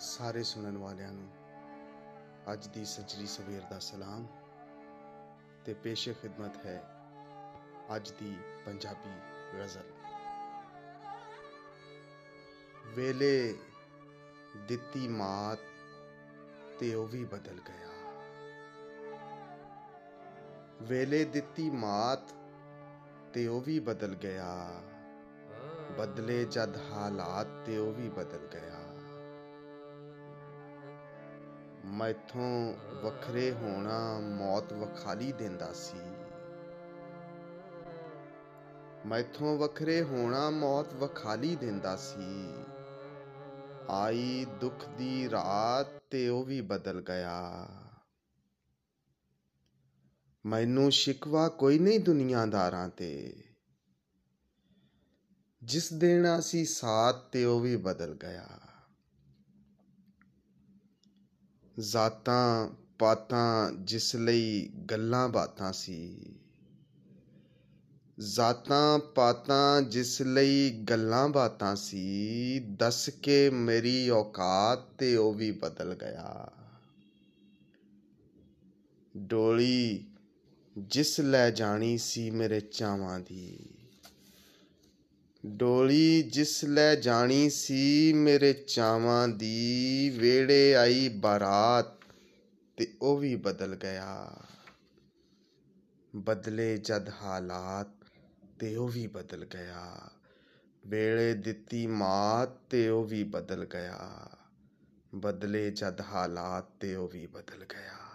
ਸਾਰੇ ਸੁਣਨ ਵਾਲਿਆਂ ਨੂੰ ਅੱਜ ਦੀ ਸੱਜਰੀ ਸਵੇਰ ਦਾ ਸਲਾਮ ਤੇ ਪੇਸ਼ੇ ਖਿਦਮਤ ਹੈ ਅੱਜ ਦੀ ਪੰਜਾਬੀ ਗਜ਼ਲ। ਵੇਲੇ ਦਿੱਤੀ ਮਾਤ ਤੇ ਉਹ ਵੀ ਬਦਲ ਗਿਆ। ਵੇਲੇ ਦਿੱਤੀ ਮਾਤ ਤੇ ਉਹ ਵੀ ਬਦਲ ਗਿਆ। ਬਦਲੇ ਜਦ ਹਾਲਾਤ ਤੇ ਉਹ ਵੀ ਬਦਲ ਗਿਆ। ਮੈਥੋਂ ਵੱਖਰੇ ਹੋਣਾ ਮੌਤ ਵਖਾਲੀ ਦਿੰਦਾ ਸੀ। ਮੈਥੋਂ ਵੱਖਰੇ ਹੋਣਾ ਮੌਤ ਵਖਾਲੀ ਦਿੰਦਾ ਸੀ। ਆਈ ਦੁੱਖ ਦੀ ਰਾਤ ਤੇ ਉਹ ਵੀ ਬਦਲ ਗਿਆ। ਮੈਨੂੰ ਸ਼ਿਕਵਾ ਕੋਈ ਨਹੀਂ ਦੁਨੀਆਦਾਰਾਂ ਤੇ। ਜਿਸ ਦੇਣਾ ਸੀ ਸਾਥ ਤੇ ਉਹ ਵੀ ਬਦਲ ਗਿਆ। ਜ਼ਾਤਾਂ, ਪਾਤਾਂ, ਜਿਸ ਲਈ ਗੱਲਾਂ ਬਾਤਾਂ ਸੀ। ਜ਼ਾਤਾਂ, ਪਾਤਾਂ, ਜਿਸ ਲਈ ਗੱਲਾਂ ਬਾਤਾਂ ਸੀ, ਦੱਸ ਕੇ ਮੇਰੀ ਔਕਾਤ ਤੇ ਉਹ ਵੀ ਬਦਲ ਗਿਆ। ਡੋਲੀ, ਜਿਸ ਲੈ ਜਾਣੀ ਸੀ ਮੇਰੇ ਚਾਵਾਂ ਦੀ। ਡੋਲੀ ਜਿਸ ਲੈ ਜਾਣੀ ਸੀ ਮੇਰੇ ਚਾਵਾਂ ਦੀ, ਵੇੜੇ ਆਈ ਬਾਰਾਤ ਤੇ ਉਹ ਵੀ ਬਦਲ ਗਿਆ। ਬਦਲੇ ਜਦ ਹਾਲਾਤ ਤੇ ਉਹ ਵੀ ਬਦਲ ਗਿਆ। ਵੇਲੇ ਦਿੱਤੀ ਮਾਤ ਤੇ ਉਹ ਵੀ ਬਦਲ ਗਿਆ। ਬਦਲੇ ਜਦ ਹਾਲਾਤ ਤੇ ਉਹ ਵੀ ਬਦਲ ਗਿਆ।